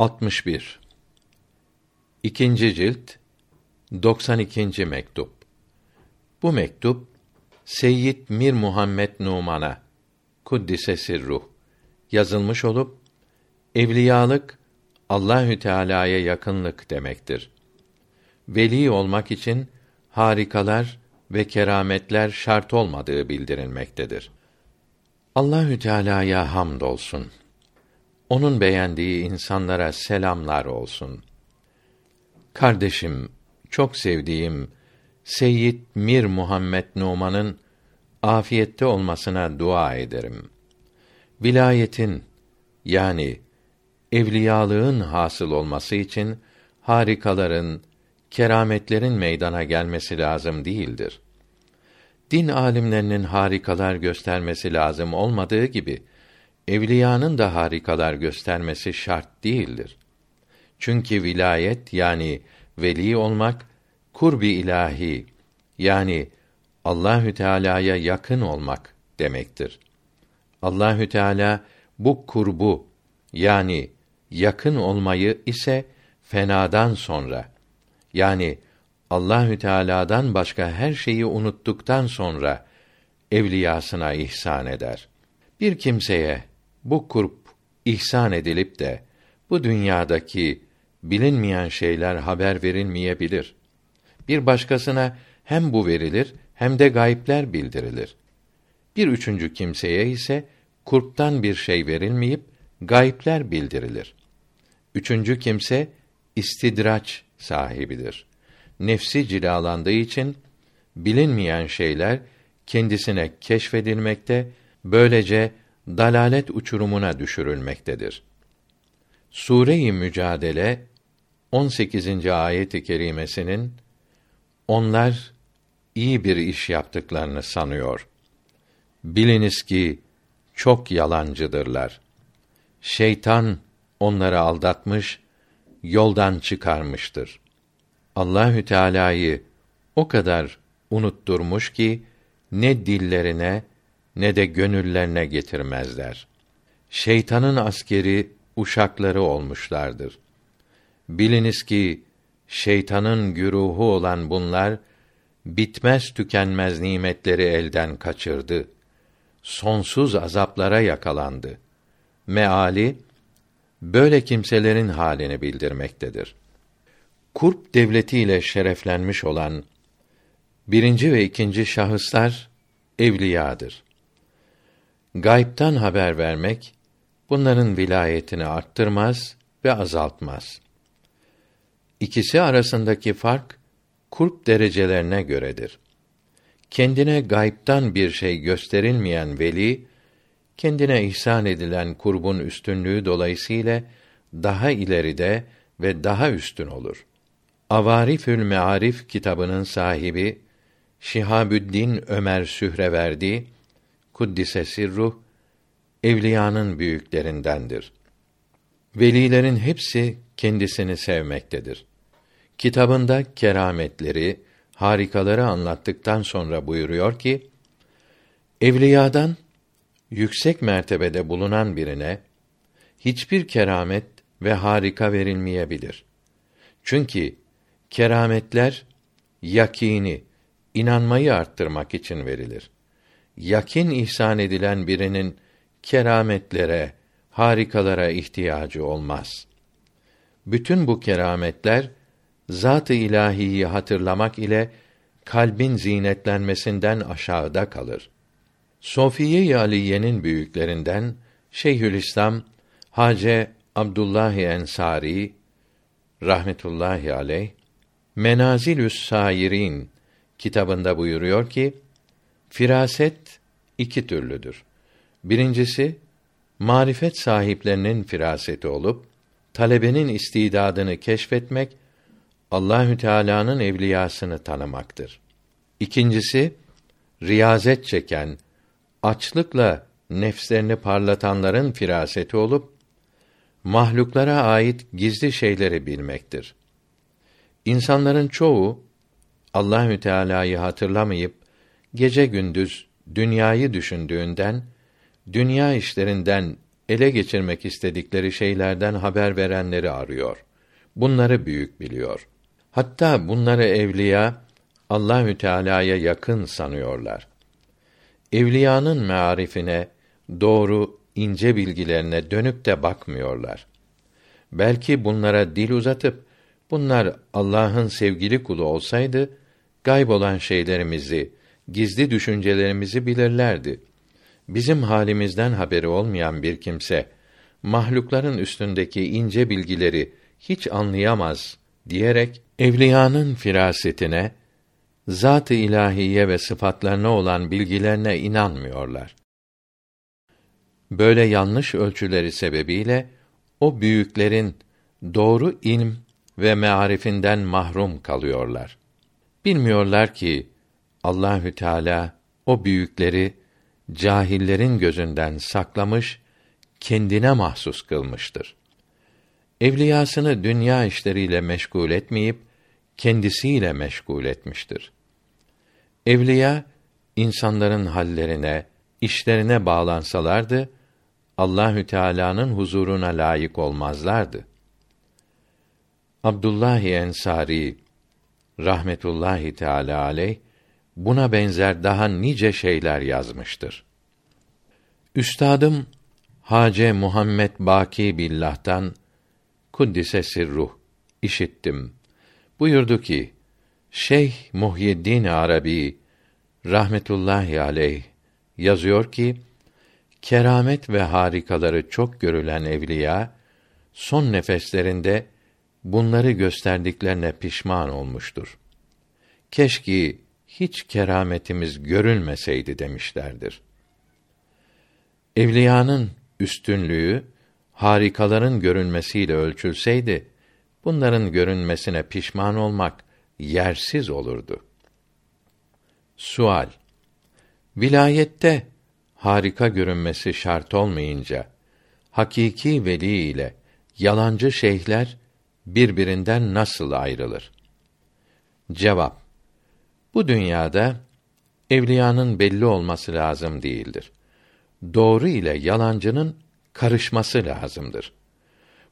61 İkinci cilt 92. mektup. Bu mektup Seyyid Mir Muhammed Numan'a kuddise sirruh yazılmış olup evliyalık Allahü Teala'ya yakınlık demektir. Veli olmak için harikalar ve kerametler şart olmadığı bildirilmektedir. Allahü Teala'ya hamdolsun. Onun beğendiği insanlara selamlar olsun. Kardeşim, çok sevdiğim Seyyid Mir Muhammed Numan'ın afiyette olmasına dua ederim. Vilayetin yani evliyalığın hasıl olması için harikaların, kerametlerin meydana gelmesi lazım değildir. Din alimlerinin harikalar göstermesi lazım olmadığı gibi evliyanın da harikalar göstermesi şart değildir. Çünkü vilayet yani veli olmak kurbi ilahi yani Allahü Teala'ya yakın olmak demektir. Allahü Teala bu kurbu yani yakın olmayı ise fenadan sonra yani Allahü Teala'dan başka her şeyi unuttuktan sonra evliyasına ihsan eder. Bir kimseye bu kurp ihsan edilip de bu dünyadaki bilinmeyen şeyler haber verilmeyebilir. Bir başkasına hem bu verilir hem de gayipler bildirilir. Bir üçüncü kimseye ise kurptan bir şey verilmeyip gayipler bildirilir. Üçüncü kimse istidraç sahibidir. Nefsi cilalandığı için bilinmeyen şeyler kendisine keşfedilmekte, böylece dalalet uçurumuna düşürülmektedir. Sure-i Mücadele 18. ayet-i kerimesinin onlar iyi bir iş yaptıklarını sanıyor. Biliniz ki çok yalancıdırlar. Şeytan onları aldatmış, yoldan çıkarmıştır. Allahü Teala'yı o kadar unutturmuş ki ne dillerine ne de gönüllerine getirmezler. Şeytanın askeri uşakları olmuşlardır. Biliniz ki şeytanın güruhu olan bunlar bitmez tükenmez nimetleri elden kaçırdı. Sonsuz azaplara yakalandı. Meali böyle kimselerin halini bildirmektedir. Kurp devletiyle şereflenmiş olan birinci ve ikinci şahıslar evliyadır. Gayb'tan haber vermek bunların vilayetini arttırmaz ve azaltmaz. İkisi arasındaki fark kurp derecelerine göredir. Kendine gayb'tan bir şey gösterilmeyen veli kendine ihsan edilen kurbun üstünlüğü dolayısıyla daha ileride ve daha üstün olur. Avarifül Mearif kitabının sahibi Şihabüddin Ömer Sühreverdi kuddise sirruh evliyanın büyüklerindendir. Velilerin hepsi kendisini sevmektedir. Kitabında kerametleri, harikaları anlattıktan sonra buyuruyor ki: Evliyadan yüksek mertebede bulunan birine hiçbir keramet ve harika verilmeyebilir. Çünkü kerametler yakini, inanmayı arttırmak için verilir. Yakin ihsan edilen birinin kerametlere, harikalara ihtiyacı olmaz. Bütün bu kerametler zat-ı ilahiyi hatırlamak ile kalbin zinetlenmesinden aşağıda kalır. Sofiye-i Aliye'nin büyüklerinden Şeyhülislam Hace Abdullah Ensari rahmetullahi aleyh Menazilü's Sairin kitabında buyuruyor ki firaset iki türlüdür. Birincisi marifet sahiplerinin firaseti olup talebenin istidadını keşfetmek Allahü Teala'nın evliyasını tanımaktır. İkincisi riyazet çeken, açlıkla nefslerini parlatanların firaseti olup mahluklara ait gizli şeyleri bilmektir. İnsanların çoğu Allahü Teala'yı hatırlamayıp gece gündüz dünyayı düşündüğünden dünya işlerinden ele geçirmek istedikleri şeylerden haber verenleri arıyor. Bunları büyük biliyor. Hatta bunları evliya Allahü Teala'ya yakın sanıyorlar. Evliyanın mearifine, doğru ince bilgilerine dönüp de bakmıyorlar. Belki bunlara dil uzatıp bunlar Allah'ın sevgili kulu olsaydı gayb olan şeylerimizi, gizli düşüncelerimizi bilirlerdi. Bizim halimizden haberi olmayan bir kimse mahlukların üstündeki ince bilgileri hiç anlayamaz diyerek evliyanın firasetine, zat-ı ilahiye ve sıfatlarına olan bilgilerine inanmıyorlar. Böyle yanlış ölçüleri sebebiyle o büyüklerin doğru ilm ve mearifinden mahrum kalıyorlar. Bilmiyorlar ki Allahü Teala o büyükleri cahillerin gözünden saklamış, kendine mahsus kılmıştır. Evliyasını dünya işleriyle meşgul etmeyip kendisiyle meşgul etmiştir. Evliya insanların hallerine, işlerine bağlansalardı Allahü Teala'nın huzuruna layık olmazlardı. Abdullah Ensari rahmetullahi teala aleyh buna benzer daha nice şeyler yazmıştır. Üstadım Hace Muhammed Baki Billah'tan kuddise sirruh işittim. Buyurdu ki: Şeyh Muhyiddin Arabi rahmetullahi aleyh yazıyor ki keramet ve harikaları çok görülen evliya son nefeslerinde bunları gösterdiklerine pişman olmuştur. Keşke hiç kerametimiz görülmeseydi demişlerdir. Evliyanın üstünlüğü harikaların görünmesiyle ölçülseydi bunların görünmesine pişman olmak yersiz olurdu. Sual Vilayette harika görünmesi şart olmayınca hakiki veli ile yalancı şeyhler birbirinden nasıl ayrılır? Cevap Bu dünyada evliyanın belli olması lazım değildir. Doğru ile yalancının karışması lazımdır.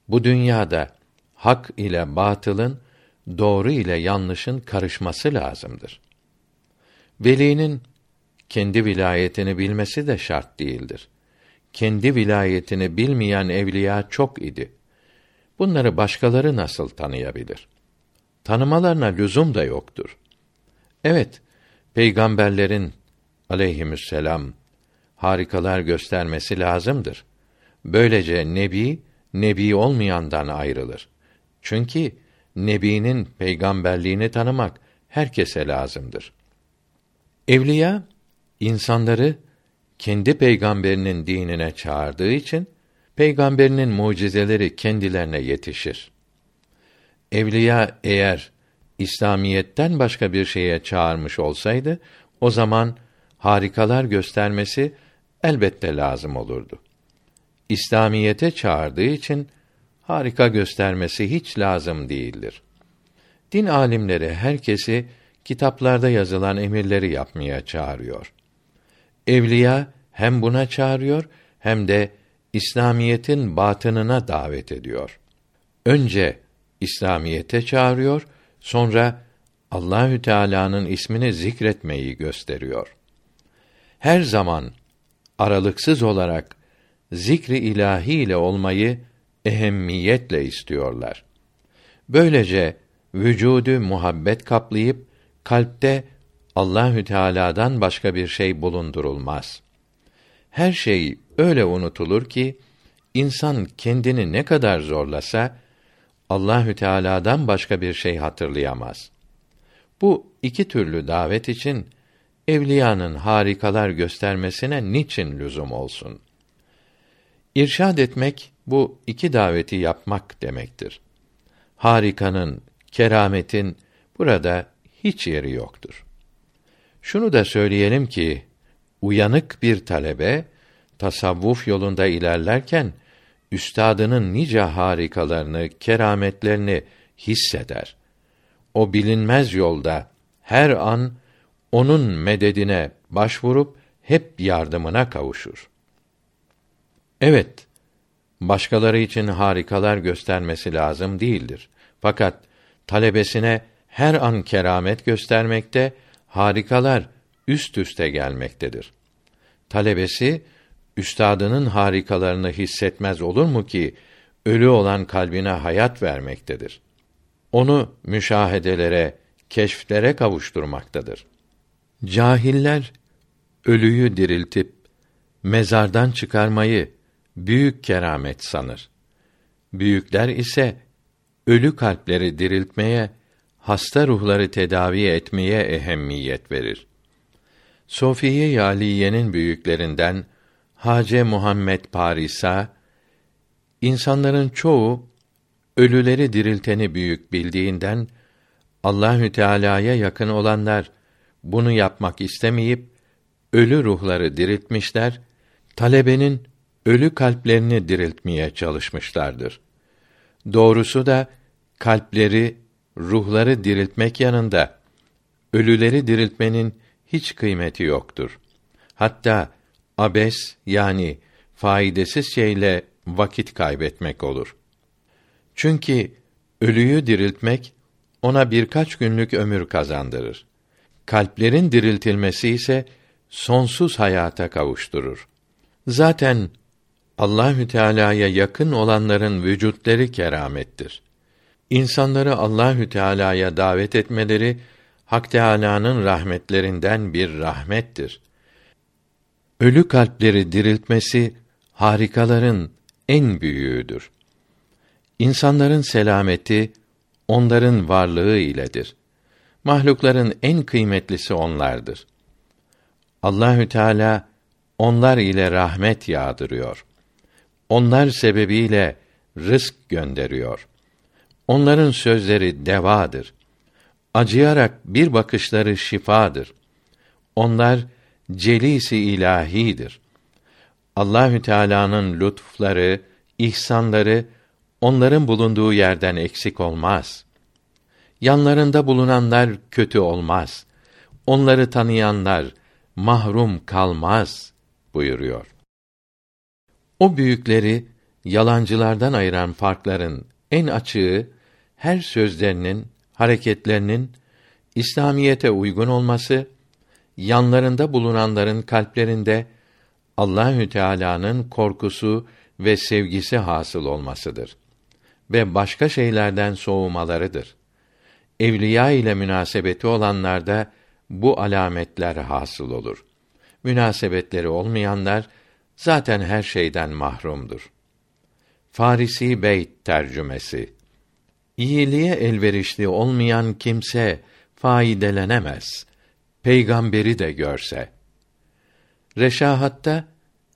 Bu dünyada hak ile batılın, doğru ile yanlışın karışması lazımdır. Velinin kendi vilayetini bilmesi de şart değildir. Kendi vilayetini bilmeyen evliya çok idi. Bunları başkaları nasıl tanıyabilir? Tanımalarına lüzum da yoktur. Evet, peygamberlerin aleyhisselam harikalar göstermesi lazımdır. Böylece nebi nebi olmayandan ayrılır. Çünkü nebinin peygamberliğini tanımak herkese lazımdır. Evliya insanları kendi peygamberinin dinine çağırdığı için peygamberinin mucizeleri kendilerine yetişir. Evliya eğer İslamiyetten başka bir şeye çağırmış olsaydı o zaman harikalar göstermesi elbette lazım olurdu. İslamiyete çağırdığı için harika göstermesi hiç lazım değildir. Din alimleri herkesi kitaplarda yazılan emirleri yapmaya çağırıyor. Evliya hem buna çağırıyor hem de İslamiyetin batınına davet ediyor. Önce İslamiyete çağırıyor, sonra Allahü Teala'nın ismini zikretmeyi gösteriyor. Her zaman aralıksız olarak zikri ilahi ile olmayı ehemmiyetle istiyorlar. Böylece vücudu muhabbet kaplayıp kalpte Allahü Teala'dan başka bir şey bulundurulmaz. Her şey öyle unutulur ki insan kendini ne kadar zorlasa Allahü Teala'dan başka bir şey hatırlayamaz. Bu iki türlü davet için evliyanın harikalar göstermesine niçin lüzum olsun? İrşad etmek bu iki daveti yapmak demektir. Harikanın, kerametin burada hiç yeri yoktur. Şunu da söyleyelim ki uyanık bir talebe tasavvuf yolunda ilerlerken üstadının nice harikalarını, kerametlerini hisseder. O bilinmez yolda her an onun mededine başvurup hep yardımına kavuşur. Evet, başkaları için harikalar göstermesi lazım değildir. Fakat talebesine her an keramet göstermekte, harikalar üst üste gelmektedir. Talebesi üstadının harikalarını hissetmez olur mu ki ölü olan kalbine hayat vermektedir. Onu müşahedelere, keşflere kavuşturmaktadır. Cahiller ölüyü diriltip mezardan çıkarmayı büyük keramet sanır. Büyükler ise ölü kalpleri diriltmeye, hasta ruhları tedavi etmeye ehemmiyet verir. Sofiye Yaliye'nin büyüklerinden Hace Muhammed Parisa insanların çoğu ölüleri dirilteni büyük bildiğinden Allahü Teala'ya yakın olanlar bunu yapmak istemeyip ölü ruhları diriltmişler, talebenin ölü kalplerini diriltmeye çalışmışlardır. Doğrusu da kalpleri, ruhları diriltmek yanında ölüleri diriltmenin hiç kıymeti yoktur. Hatta abes yani faydasız şeyle vakit kaybetmek olur. Çünkü ölüyü diriltmek ona birkaç günlük ömür kazandırır. Kalplerin diriltilmesi ise sonsuz hayata kavuşturur. Zaten Allahü Teala'ya yakın olanların vücutları keramettir. İnsanları Allahü Teala'ya davet etmeleri Hak Teâlâ'nın rahmetlerinden bir rahmettir. Ölü kalpleri diriltmesi harikaların en büyüğüdür. İnsanların selameti onların varlığı iledir. Mahlukların en kıymetlisi onlardır. Allahü Teala onlar ile rahmet yağdırıyor. Onlar sebebiyle rızk gönderiyor. Onların sözleri devadır. Acıyarak bir bakışları şifadır. Onlar celisi ilahidir. Allahü Teala'nın lütufları, ihsanları onların bulunduğu yerden eksik olmaz. Yanlarında bulunanlar kötü olmaz. Onları tanıyanlar mahrum kalmaz buyuruyor. O büyükleri yalancılardan ayıran farkların en açığı her sözlerinin, hareketlerinin İslamiyete uygun olması, yanlarında bulunanların kalplerinde Allahü Teala'nın korkusu ve sevgisi hasıl olmasıdır ve başka şeylerden soğumalarıdır. Evliya ile münasebeti olanlarda bu alametler hasıl olur. Münasebetleri olmayanlar zaten her şeyden mahrumdur. Farisi Beyt tercümesi İyiliğe elverişli olmayan kimse faydelenemez. Peygamberi de görse. Reşahatta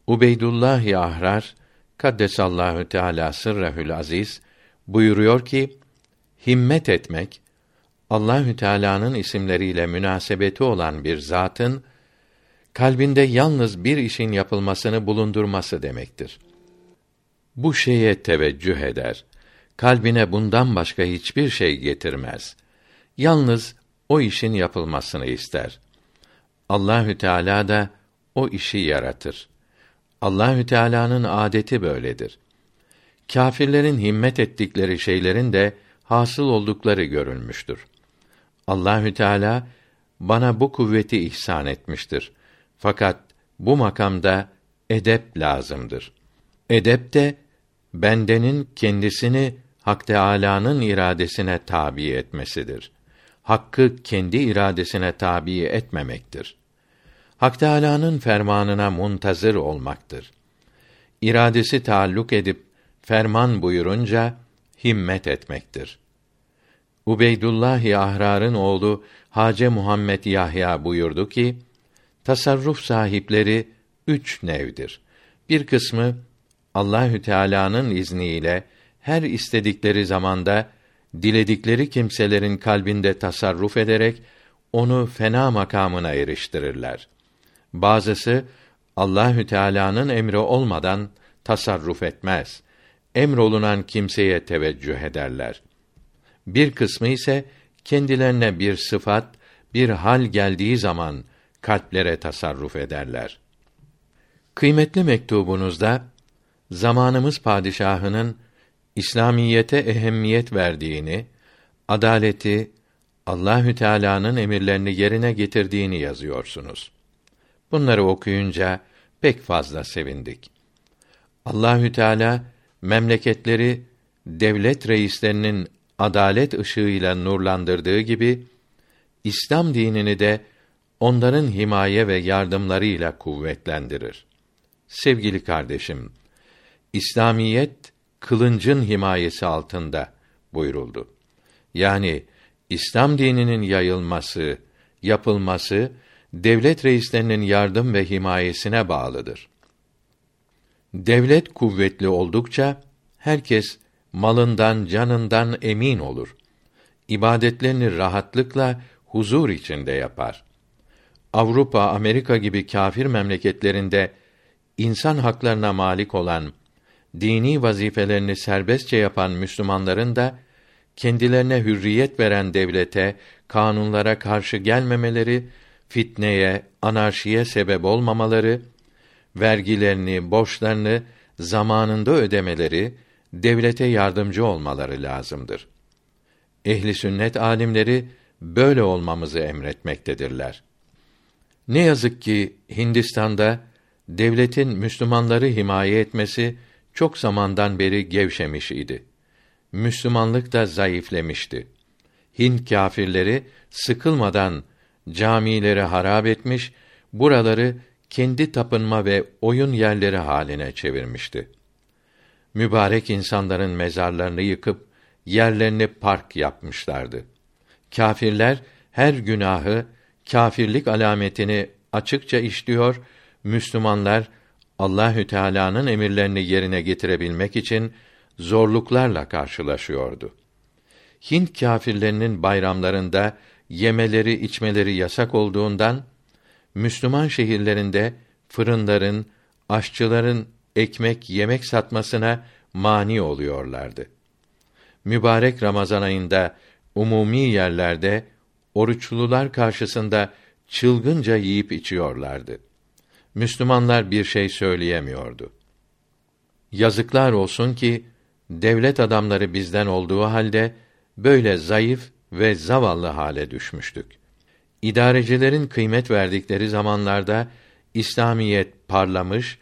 Ubeydullah Ahrar Kaddesallahu Teala sırrehül aziz buyuruyor ki himmet etmek Allahü Teala'nın isimleriyle münasebeti olan bir zatın kalbinde yalnız bir işin yapılmasını bulundurması demektir. Bu şeye teveccüh eder. Kalbine bundan başka hiçbir şey getirmez. Yalnız o işin yapılmasını ister. Allahü Teala da o işi yaratır. Allahü Teala'nın adeti böyledir. Kâfirlerin himmet ettikleri şeylerin de hasıl oldukları görülmüştür. Allahü Teala bana bu kuvveti ihsan etmiştir. Fakat bu makamda edep lazımdır. Edep de bendenin kendisini Hak Teâlâ'nın iradesine tabi etmesidir. Hakkı kendi iradesine tabi etmemektir. Hak Teâlâ'nın fermanına muntazır olmaktır. İradesi taalluk edip ferman buyurunca himmet etmektir. Ubeydullah Ahrar'ın oğlu Hace Muhammed Yahya buyurdu ki: Tasarruf sahipleri üç nevdir. Bir kısmı Allahü Teala'nın izniyle her istedikleri zamanda diledikleri kimselerin kalbinde tasarruf ederek onu fena makamına eriştirirler. Bazısı Allahü Teala'nın emri olmadan tasarruf etmez. Emrolunan kimseye teveccüh ederler. Bir kısmı ise kendilerine bir sıfat, bir hal geldiği zaman kalplere tasarruf ederler. Kıymetli mektubunuzda zamanımız padişahının İslamiyete ehemmiyet verdiğini, adaleti, Allahü Teala'nın emirlerini yerine getirdiğini yazıyorsunuz. Bunları okuyunca pek fazla sevindik. Allahü Teala memleketleri devlet reislerinin adalet ışığıyla nurlandırdığı gibi İslam dinini de onların himaye ve yardımlarıyla kuvvetlendirir. Sevgili kardeşim, İslamiyet kılıncın himayesi altında buyuruldu. Yani İslam dininin yayılması, yapılması devlet reislerinin yardım ve himayesine bağlıdır. Devlet kuvvetli oldukça herkes malından, canından emin olur. İbadetlerini rahatlıkla huzur içinde yapar. Avrupa, Amerika gibi kâfir memleketlerinde insan haklarına malik olan, dini vazifelerini serbestçe yapan Müslümanların da kendilerine hürriyet veren devlete, kanunlara karşı gelmemeleri, fitneye, anarşiye sebep olmamaları, vergilerini, borçlarını zamanında ödemeleri, devlete yardımcı olmaları lazımdır. Ehli sünnet alimleri böyle olmamızı emretmektedirler. Ne yazık ki Hindistan'da devletin Müslümanları himaye etmesi çok zamandan beri gevşemiş idi. Müslümanlık da zayıflemişti. Hint kâfirleri sıkılmadan camileri harap etmiş, buraları kendi tapınma ve oyun yerleri haline çevirmişti. Mübarek insanların mezarlarını yıkıp yerlerini park yapmışlardı. Kâfirler her günahı, kâfirlik alametini açıkça işliyor, Müslümanlar Allahü Teala'nın emirlerini yerine getirebilmek için zorluklarla karşılaşıyordu. Hint kâfirlerinin bayramlarında yemeleri, içmeleri yasak olduğundan Müslüman şehirlerinde fırınların, aşçıların ekmek, yemek satmasına mani oluyorlardı. Mübarek Ramazan ayında umumi yerlerde oruçlular karşısında çılgınca yiyip içiyorlardı. Müslümanlar bir şey söyleyemiyordu. Yazıklar olsun ki devlet adamları bizden olduğu halde böyle zayıf ve zavallı hale düşmüştük. İdarecilerin kıymet verdikleri zamanlarda İslamiyet parlamış,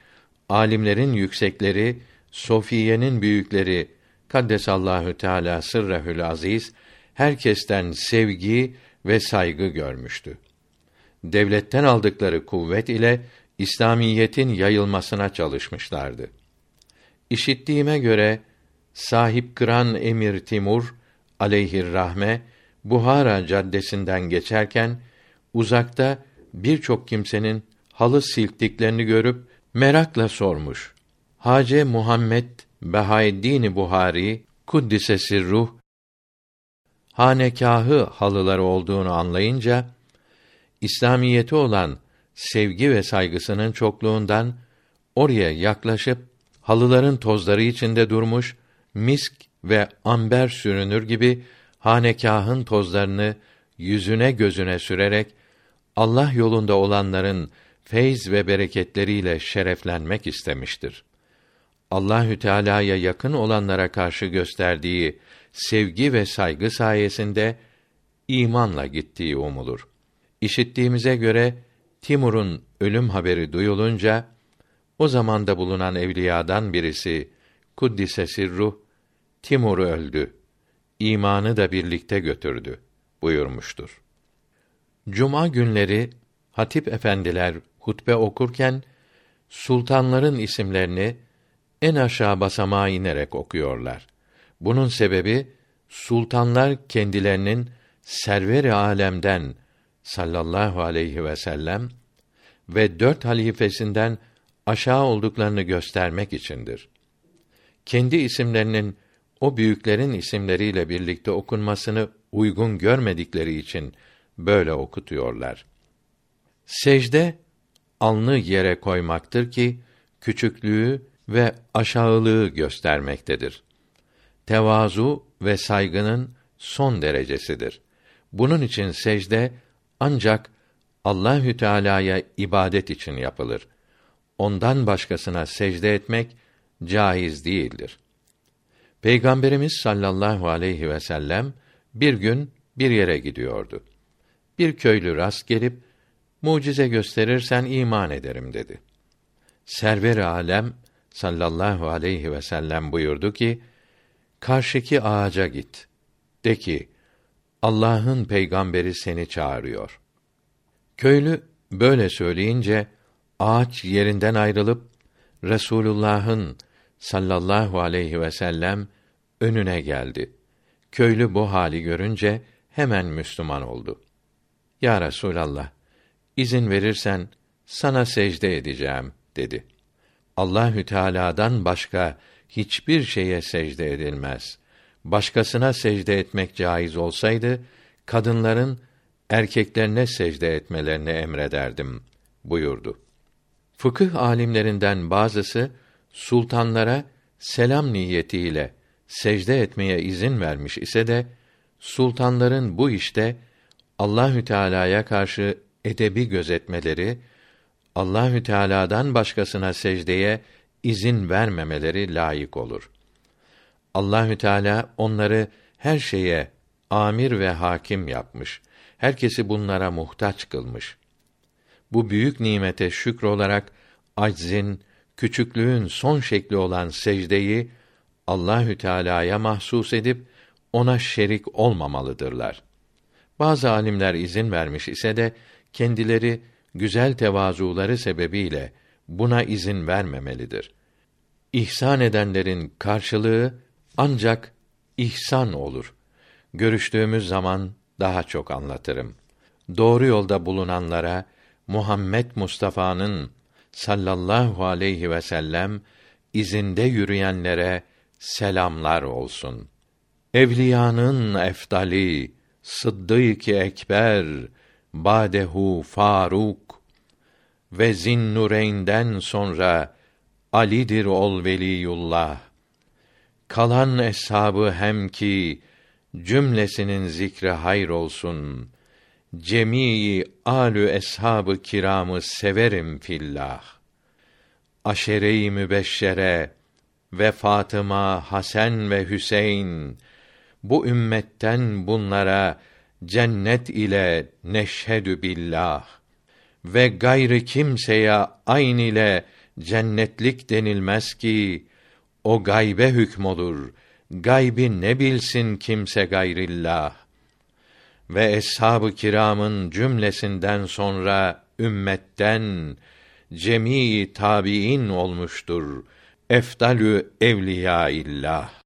alimlerin yüksekleri, sofiyenin büyükleri Kaddesallahu Teala sırrehül aziz herkesten sevgi ve saygı görmüştü. Devletten aldıkları kuvvet ile İslamiyetin yayılmasına çalışmışlardı. İşittiğime göre sahip kıran Emir Timur aleyhir rahme Buhara caddesinden geçerken uzakta birçok kimsenin halı silktiklerini görüp merakla sormuş. Hace Muhammed Behaeddin Buhari kuddise ruh hanekahı halıları olduğunu anlayınca İslamiyeti olan sevgi ve saygısının çokluğundan oraya yaklaşıp halıların tozları içinde durmuş misk ve amber sürünür gibi hanekahın tozlarını yüzüne gözüne sürerek Allah yolunda olanların feyz ve bereketleriyle şereflenmek istemiştir. Allahü Teala'ya yakın olanlara karşı gösterdiği sevgi ve saygı sayesinde imanla gittiği umulur. İşittiğimize göre Timur'un ölüm haberi duyulunca o zamanda bulunan evliyadan birisi Kuddise Sirruh Timur öldü. İmanı da birlikte götürdü buyurmuştur. Cuma günleri hatip efendiler hutbe okurken sultanların isimlerini en aşağı basamağa inerek okuyorlar. Bunun sebebi sultanlar kendilerinin server-i alemden sallallahu aleyhi ve sellem ve dört halifesinden aşağı olduklarını göstermek içindir. Kendi isimlerinin o büyüklerin isimleriyle birlikte okunmasını uygun görmedikleri için böyle okutuyorlar. Secde alnı yere koymaktır ki küçüklüğü ve aşağılığı göstermektedir. Tevazu ve saygının son derecesidir. Bunun için secde ancak Allahü Teala'ya ibadet için yapılır. Ondan başkasına secde etmek caiz değildir. Peygamberimiz sallallahu aleyhi ve sellem bir gün bir yere gidiyordu. Bir köylü rast gelip mucize gösterirsen iman ederim dedi. Server-i alem sallallahu aleyhi ve sellem buyurdu ki: Karşıki ağaca git. De ki: Allah'ın peygamberi seni çağırıyor. Köylü böyle söyleyince ağaç yerinden ayrılıp Resulullah'ın sallallahu aleyhi ve sellem önüne geldi. Köylü bu hali görünce hemen Müslüman oldu. Ya Resulallah, izin verirsen sana secde edeceğim dedi. Allahü Teala'dan başka hiçbir şeye secde edilmez. Başkasına secde etmek caiz olsaydı kadınların erkeklerine secde etmelerini emrederdim buyurdu. Fıkıh alimlerinden bazısı sultanlara selam niyetiyle secde etmeye izin vermiş ise de sultanların bu işte Allahü Teala'ya karşı edebi gözetmeleri, Allahü Teala'dan başkasına secdeye izin vermemeleri layık olur. Allahü Teala onları her şeye amir ve hakim yapmış. Herkesi bunlara muhtaç kılmış. Bu büyük nimete şükür olarak aczin, küçüklüğün son şekli olan secdeyi Allahü Teala'ya mahsus edip ona şerik olmamalıdırlar. Bazı alimler izin vermiş ise de kendileri güzel tevazuları sebebiyle buna izin vermemelidir. İhsan edenlerin karşılığı ancak ihsan olur. Görüştüğümüz zaman daha çok anlatırım. Doğru yolda bulunanlara Muhammed Mustafa'nın sallallahu aleyhi ve sellem izinde yürüyenlere selamlar olsun. Evliyanın eftali Sıddık-ı Ekber Badehu Faruk ve Zinnureyn'den sonra Ali'dir ol veliyullah. Kalan eshabı hem ki cümlesinin zikri hayır olsun. Cemii alü eshabı kiramı severim fillah. Aşere-i mübeşşere ve Fatıma, Hasan ve Hüseyin bu ümmetten bunlara cennet ile neşhedü billah ve gayrı kimseye ayn ile cennetlik denilmez ki o gaybe hükmolur. Gaybi ne bilsin kimse gayrillah. Ve eshab-ı kiramın cümlesinden sonra ümmetten cemii tabiin olmuştur. Efdalü evliya illah.